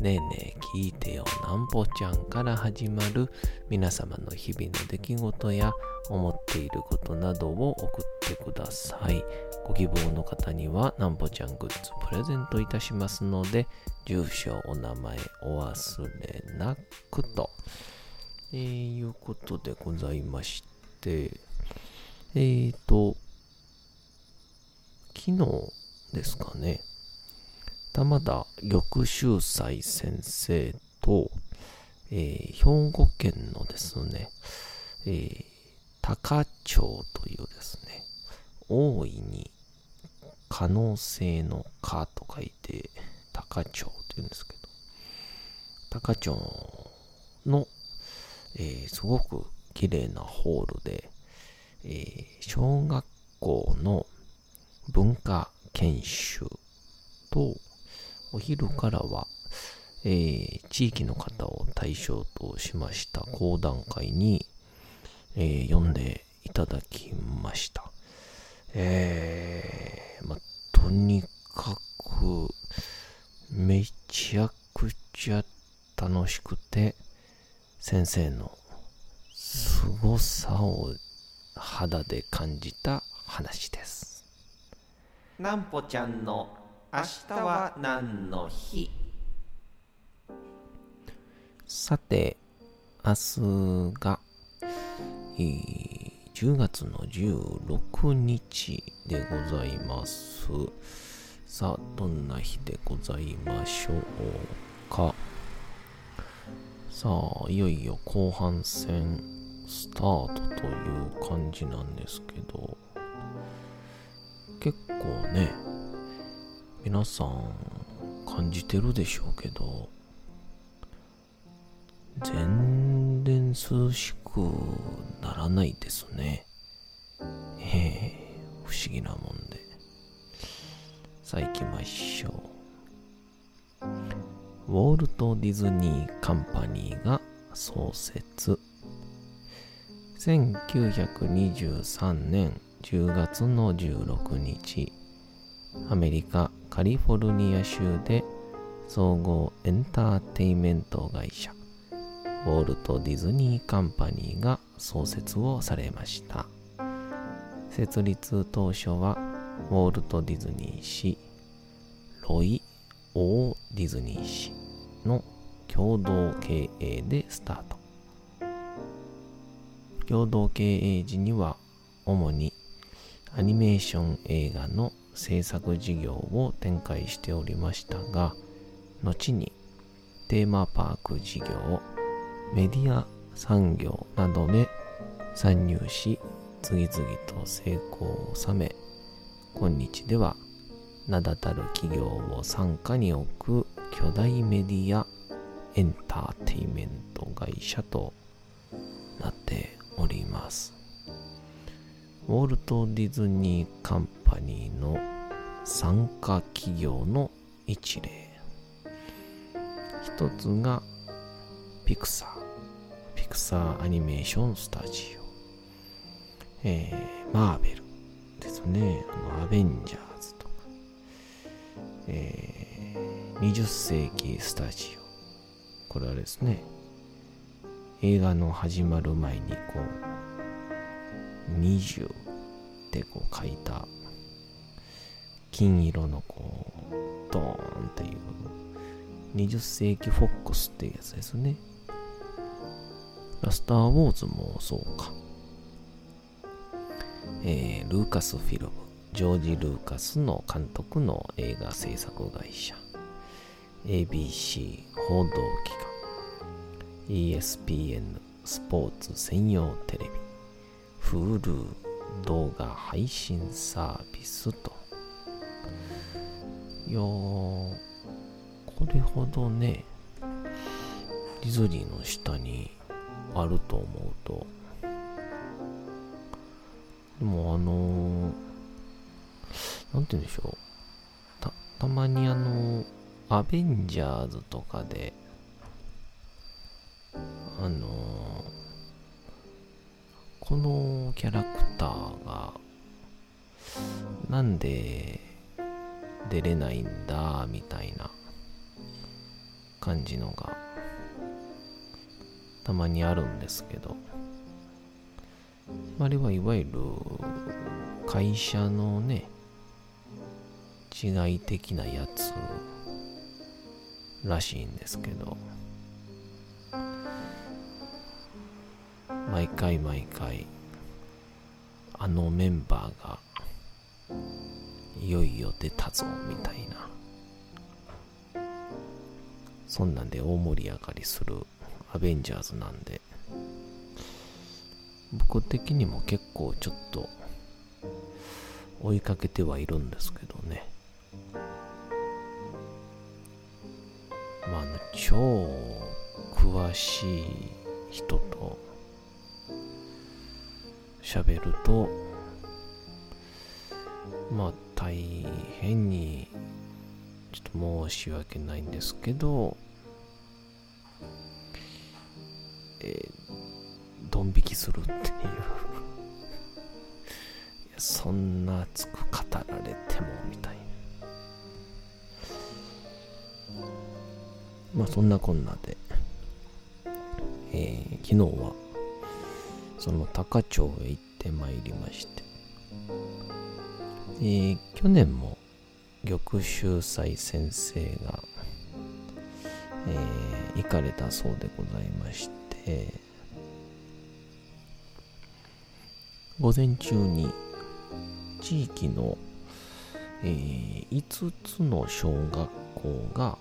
ねえねえ聞いてよなんぽちゃんから始まる皆様の日々の出来事や思っていることなどを送ってください。ご希望の方にはなんぽちゃんグッズプレゼントいたしますので、住所、お名前お忘れなくと、えー、いうことでございまして、えーと、昨日ですかね、玉田玉秀斎先生と、えー兵庫県のですね、えー高町というですね、大いに可能性の可と書いて高町というんですけど、高町の、えーすごく綺麗なホールで、えー小学校の文化研修と、お昼からは、えー地域の方を対象としました講談会に、えー読んでいただきました。えーま、とにかく、めちゃくちゃ楽しくて、先生の凄さを肌で感じた話です。なんぽちゃんの明日は何の日？さて、明日が、えー10月の16日でございます。さあ、どんな日でございましょうか？さあ、いよいよ後半戦スタートという感じなんですけど、結構ね、皆さん感じてるでしょうけど、全然涼しくならないですね。ええ不思議なもんで。さあ行きましょう。ウォルト・ディズニー・カンパニーが創設。1923年10月の16日、アメリカ・カリフォルニア州で総合エンターテインメント会社ウォルト・ディズニー・カンパニーが創設をされました。設立当初はウォルト・ディズニー氏ロイ・オー・ディズニー氏の共同経営でスタート。共同経営時には主にアニメーション映画の制作事業を展開しておりましたが後にテーマパーク事業メディア産業などで参入し次々と成功を収め今日では名だたる企業を傘下に置く巨大メディアエンターテイメント会社となっております。ウォルト・ディズニー・カンパニーの参加企業の一例。一つがピクサーピクサーアニメーションスタジオえー、マーベルですね。あのアベンジャーズとか。えー、20世紀スタジオ。これはですね映画の始まる前にこう20ってこう書いた金色のこうドーンっていう20世紀フォックスっていうやつですね。スター・ウォーズもそうか。えー、ルーカスフィルム、ジョージ・ルーカスの監督の映画制作会社、ABC 報道機関、ESPN スポーツ専用テレビ、Hulu 動画配信サービスと。いや、これほどね、ディズニーの下にあると思うと、でもあのー、なんて言うんでしょう。た、たまにあのー、アベンジャーズとかで、あのー、このキャラクターが、なんで出れないんだ、みたいな感じのが、たまにあるんですけど、あれはいわゆる会社のね、違い的なやつらしいんですけど、毎回毎回、あのメンバーが、いよいよ出たぞ、みたいな。そんなんで大盛り上がりするアベンジャーズなんで、僕的にも結構ちょっと追いかけてはいるんですけどね。まあ、あの、超詳しい人と喋ると、まあ、大変に、ちょっと申し訳ないんですけど、えードン引きするっていう。いやそんな熱く語られてもみたいな。まあそんなこんなで、えー、昨日はその高町へ行ってまいりまして、えー、去年も玉秀斎先生が、えー、行かれたそうでございまして、午前中に地域の、えー、5つの小学校が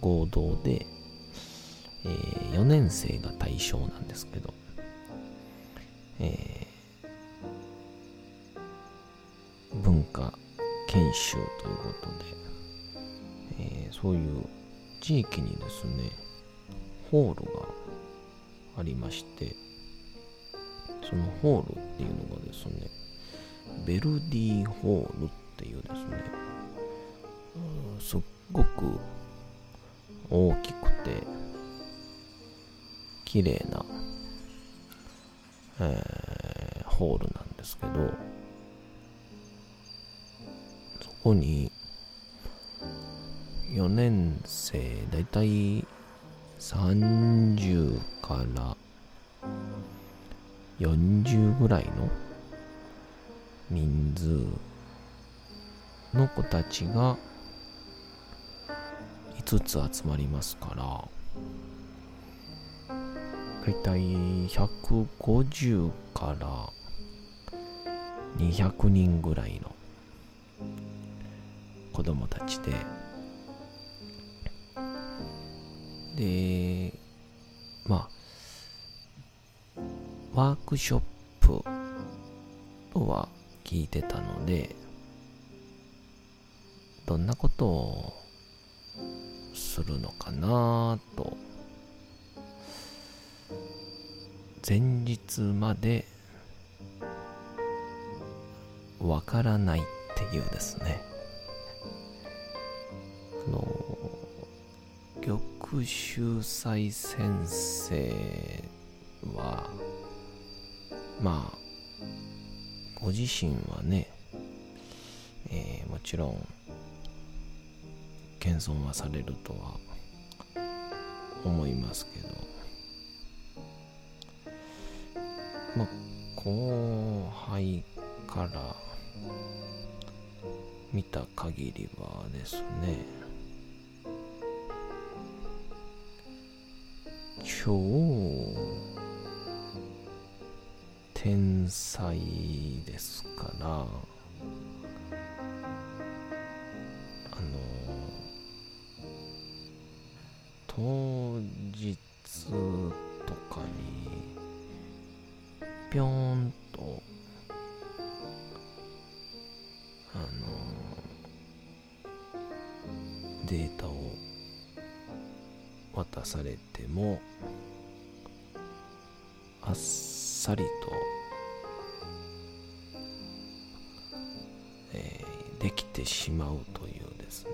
合同で、えー、4年生が対象なんですけど、えー、文化研修ということで、えー、そういう地域にですねホールがありましてそのホールっていうのがですね、ベルディホールっていうですね、すっごく大きくて、綺麗な、えー、ホールなんですけど、そこに、4年生、だいたい30から40ぐらいの人数の子たちが5つ集まりますからだいたい150から200人ぐらいの子供たちで。でまあワークショップとは聞いてたので、どんなことをするのかなと、前日までわからないっていうですね、あの、玉秀斎先生は、まあ、ご自身はね、えー、もちろん、謙遜はされるとは思いますけど、まあ、後輩から見た限りはですね超天才ですからうというですね。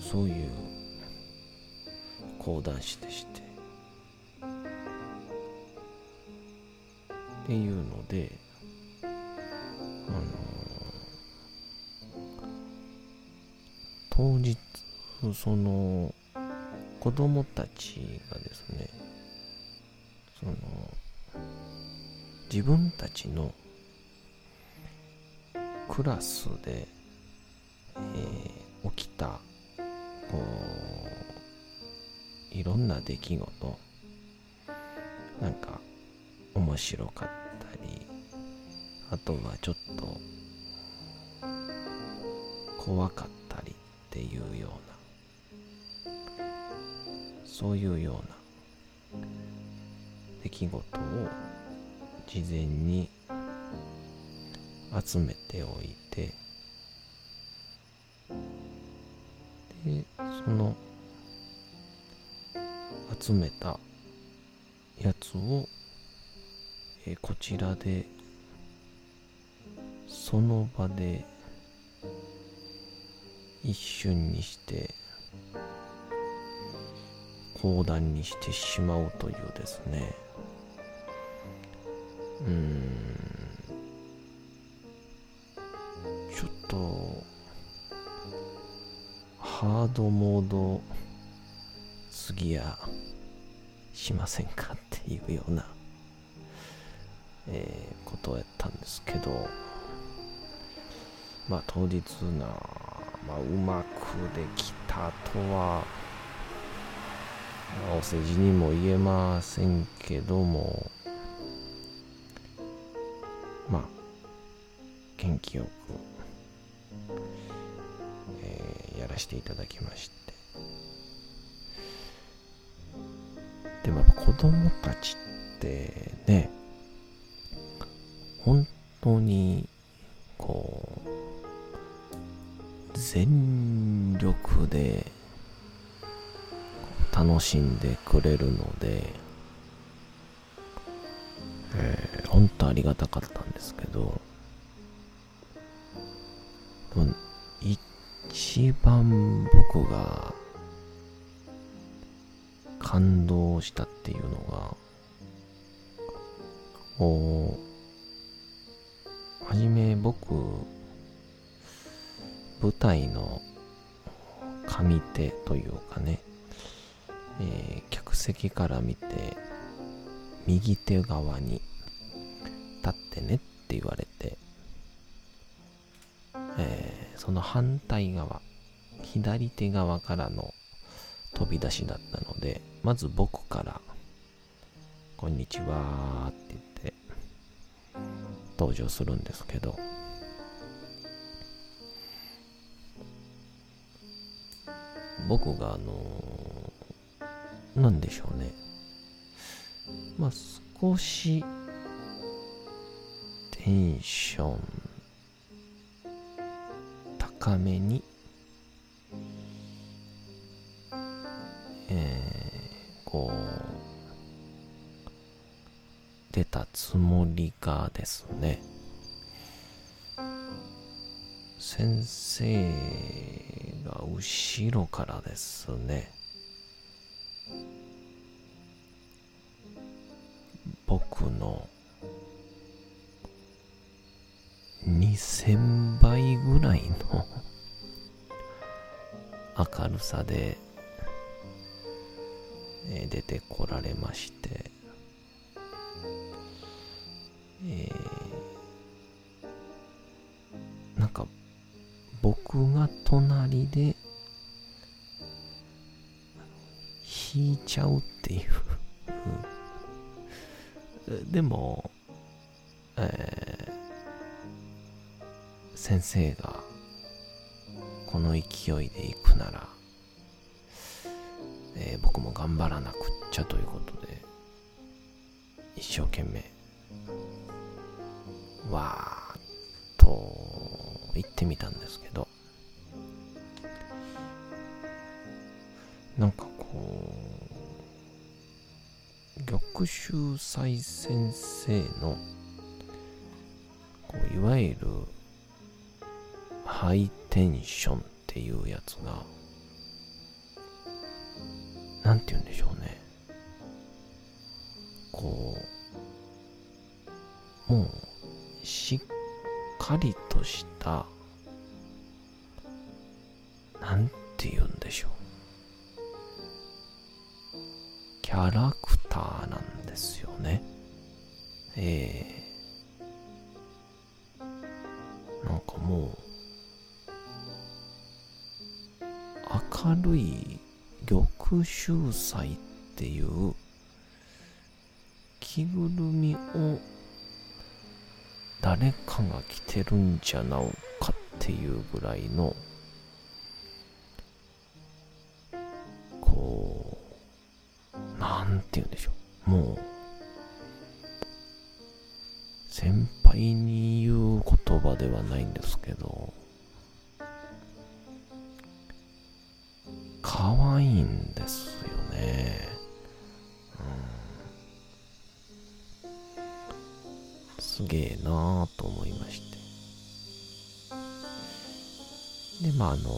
そういう講談師でして。っていうのであの当日その子供たちがですねその自分たちのクラスで、えー、起きたこういろんな出来事なんか面白かったりあとはちょっと怖かったりっていうようなそういうような出来事を事前に集めておいてでその集めたやつをえこちらでその場で一瞬にして講談にしてしまうというですね。うん。とハードモードすぎやしませんかっていうようなえー、ことをやったんですけど、まあ当日な、まあ、うまくできたとは、お世辞にも言えませんけども、まあ、元気よく、やらせていただきまして。でもやっぱ子供たちってね、本当にこう全力で楽しんでくれるので、えー、本当ありがたかったんですけど一一番僕が感動したっていうのがおはじめ僕舞台の上手というかね、えー、客席から見て右手側に立ってねって言われて、えー、その反対側左手側からの飛び出しだったのでまず僕から「こんにちは」って言って登場するんですけど僕があのー、なんでしょうね。まあ少しテンション深めに。えー、こう出たつもりがですね。先生が後ろからですね。僕が隣で聞いちゃうっていう、でも、えー、先生がこの勢いで行くなら、えー、僕も頑張らなくっちゃということで一生懸命わーっと行ってみたんですけどなんかこう玉秀斎先生のこういわゆるハイテンションっていうやつがなんて言うんでしょうね。こうもうしっかりとしたなんて言うんでしょう。キャラクターなんですよね。ええ。ー、なんかもう明るい玉秀祭っていう着ぐるみを誰かが来てるんじゃなおかっていうぐらいのこうなんて言うんでしょう。もう先すげえなぁと思いまして。で、まああの、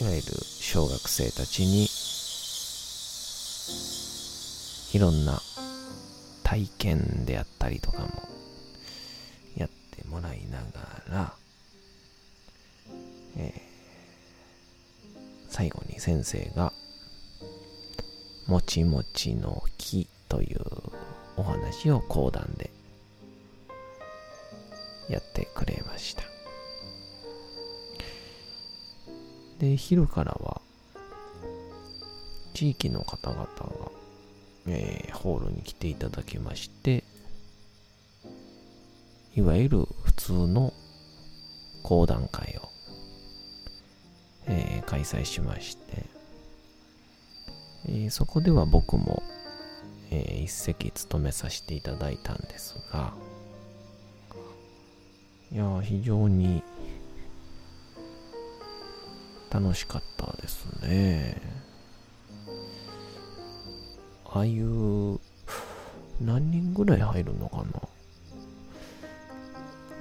いわゆる小学生たちに、いろんな体験であったりとかもやってもらいながら、えー最後に先生が、もちもちの木というお話を講談でやってくれました。で、昼からは、地域の方々が、えー、ホールに来ていただきまして、いわゆる普通の講談会をえー、開催しまして、えー、そこでは僕も、えー、一席務めさせていただいたんですが、いや、非常に楽しかったですね。ああいう、何人ぐらい入るのかな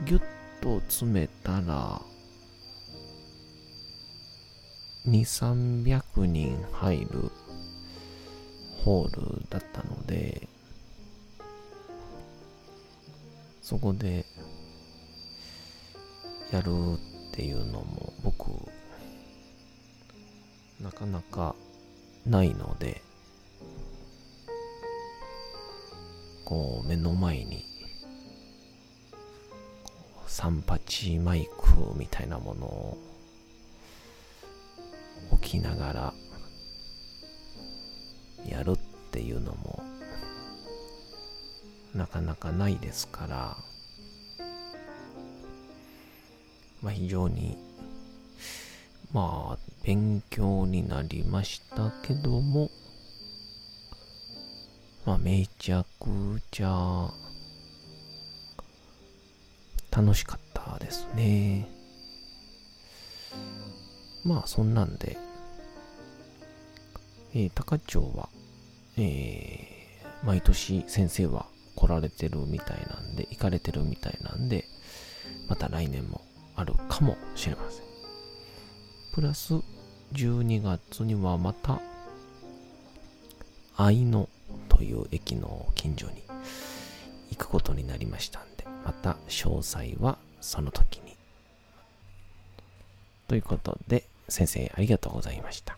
ぎゅっと詰めたら、2、300人入るホールだったので、そこでやるっていうのも僕、なかなかないので、こう目の前に38マイクみたいなものを置きながらやるっていうのもなかなかないですからまあ非常にまあ勉強になりましたけどもまあめちゃくちゃ楽しかったですね。まあそんなんでえー、高町は、えー、毎年先生は来られてるみたいなんで、行かれてるみたいなんで、また来年もあるかもしれません。プラス、12月にはまた、愛のという駅の近所に行くことになりましたんで、また詳細はその時に。ということで、先生ありがとうございました。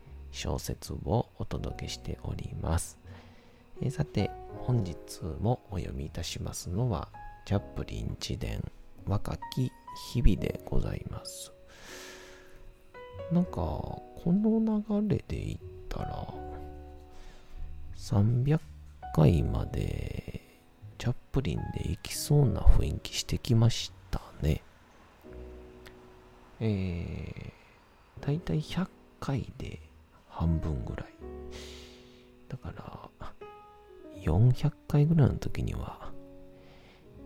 小説をお届けしております。えさて、本日もお読みいたしますのは、チャップリン自伝若き日々でございます。なんか、この流れで言ったら、300回までチャップリンで行きそうな雰囲気してきましたね。えー、だいたい100回で半分ぐらい。だから、400回ぐらいの時には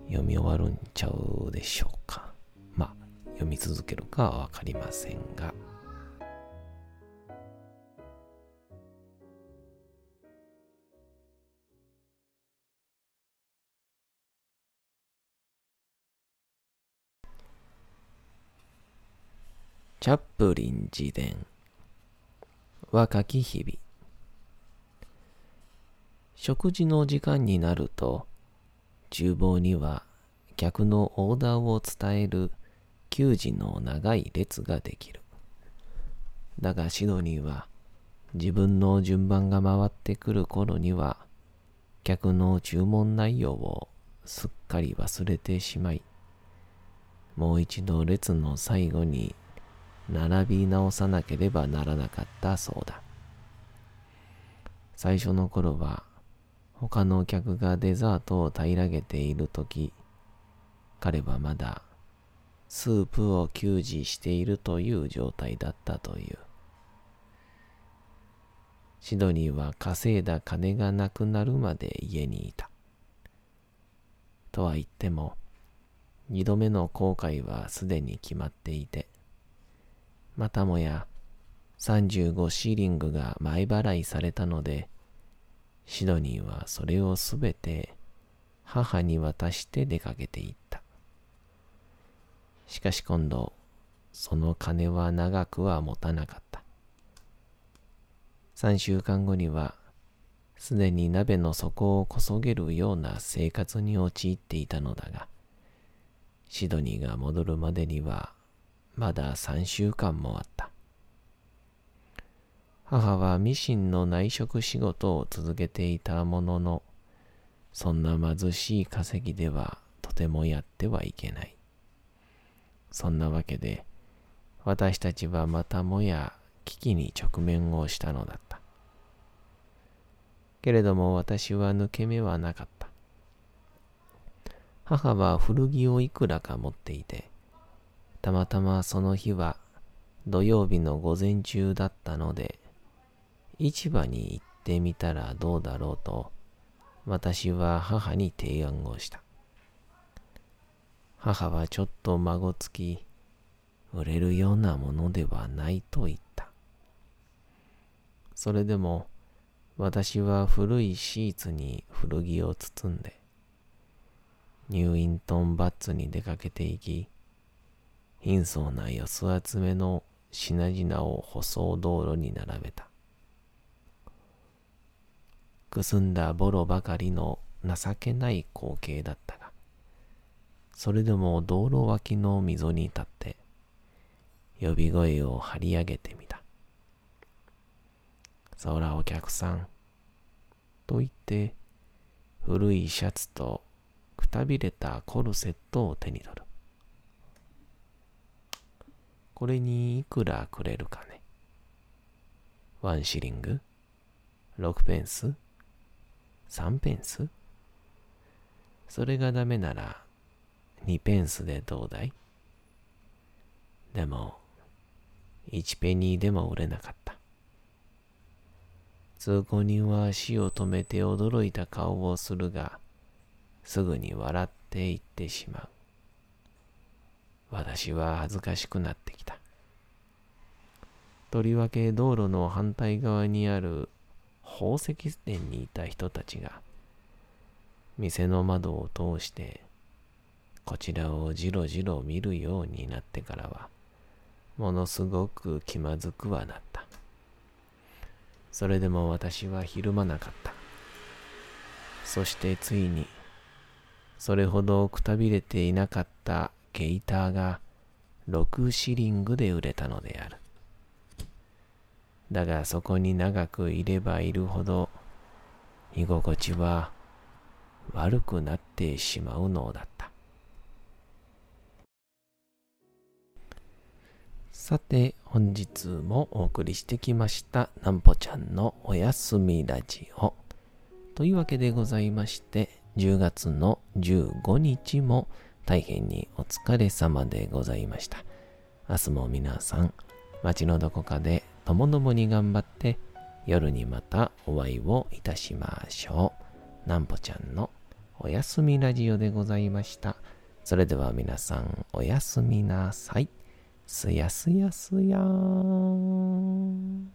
読み終わるんちゃうでしょうか。まあ、読み続けるかはわかりませんが。チャップリン自伝若き日々。食事の時間になると厨房には客のオーダーを伝える給仕の長い列ができる。だがシドニーは自分の順番が回ってくる頃には客の注文内容をすっかり忘れてしまいもう一度列の最後に並び直さなければならなかったそうだ。最初の頃は他の客がデザートを平らげているとき、彼はまだスープを給仕しているという状態だったという。シドニーは稼いだ金がなくなるまで家にいた。とは言っても、二度目の後悔はすでに決まっていて、またもや35シーリングが前払いされたので、シドニーはそれをすべて母に渡して出かけていった。しかし今度、その金は長くは持たなかった。3週間後には、すでに鍋の底をこそげるような生活に陥っていたのだが、シドニーが戻るまでにはまだ3週間もあった。母はミシンの内職仕事を続けていたものの、そんな貧しい稼ぎではとてもやってはいけない。そんなわけで、私たちはまたもや危機に直面をしたのだった。けれども私は抜け目はなかった。母は古着をいくらか持っていて、たまたまその日は土曜日の午前中だったので、市場に行ってみたらどうだろうと、私は母に提案をした。母はちょっと孫つき、売れるようなものではないと言った。それでも、私は古いシーツに古着を包んで、ニューイントンバッツに出かけていき、貧相な四つ集めの品々を舗装道路に並べた。くすんだボロばかりの情けない光景だったが、それでも道路脇の溝に立って、呼び声を張り上げてみた。そらお客さん、と言って、古いシャツとくたびれたコルセットを手に取る。これにいくらくれるかね。ワンシリング ?6 ペンス ?3 ペンス？それがダメなら2ペンスでどうだい？でも、1ペニーでも売れなかった。通行人は足を止めて驚いた顔をするが、すぐに笑っていってしまう。私は恥ずかしくなってきた。とりわけ道路の反対側にある宝石店にいた人たちが、店の窓を通して、こちらをじろじろ見るようになってからは、ものすごく気まずくはなった。それでも私はひるまなかった。そしてついに、それほどくたびれていなかったゲイターが6シリングで売れたのである。だがそこに長くいればいるほど居心地は悪くなってしまうのだった。さて、本日もお送りしてきました、なんぽちゃんのおやすみラジオ。というわけでございまして、10月の15日も大変にお疲れ様でございました。明日も皆さん、街のどこかでともどもに頑張って、夜にまたお会いをいたしましょう。なんぽちゃんのおやすみラジオでございました。それでは皆さんおやすみなさい。すやすやすやーん。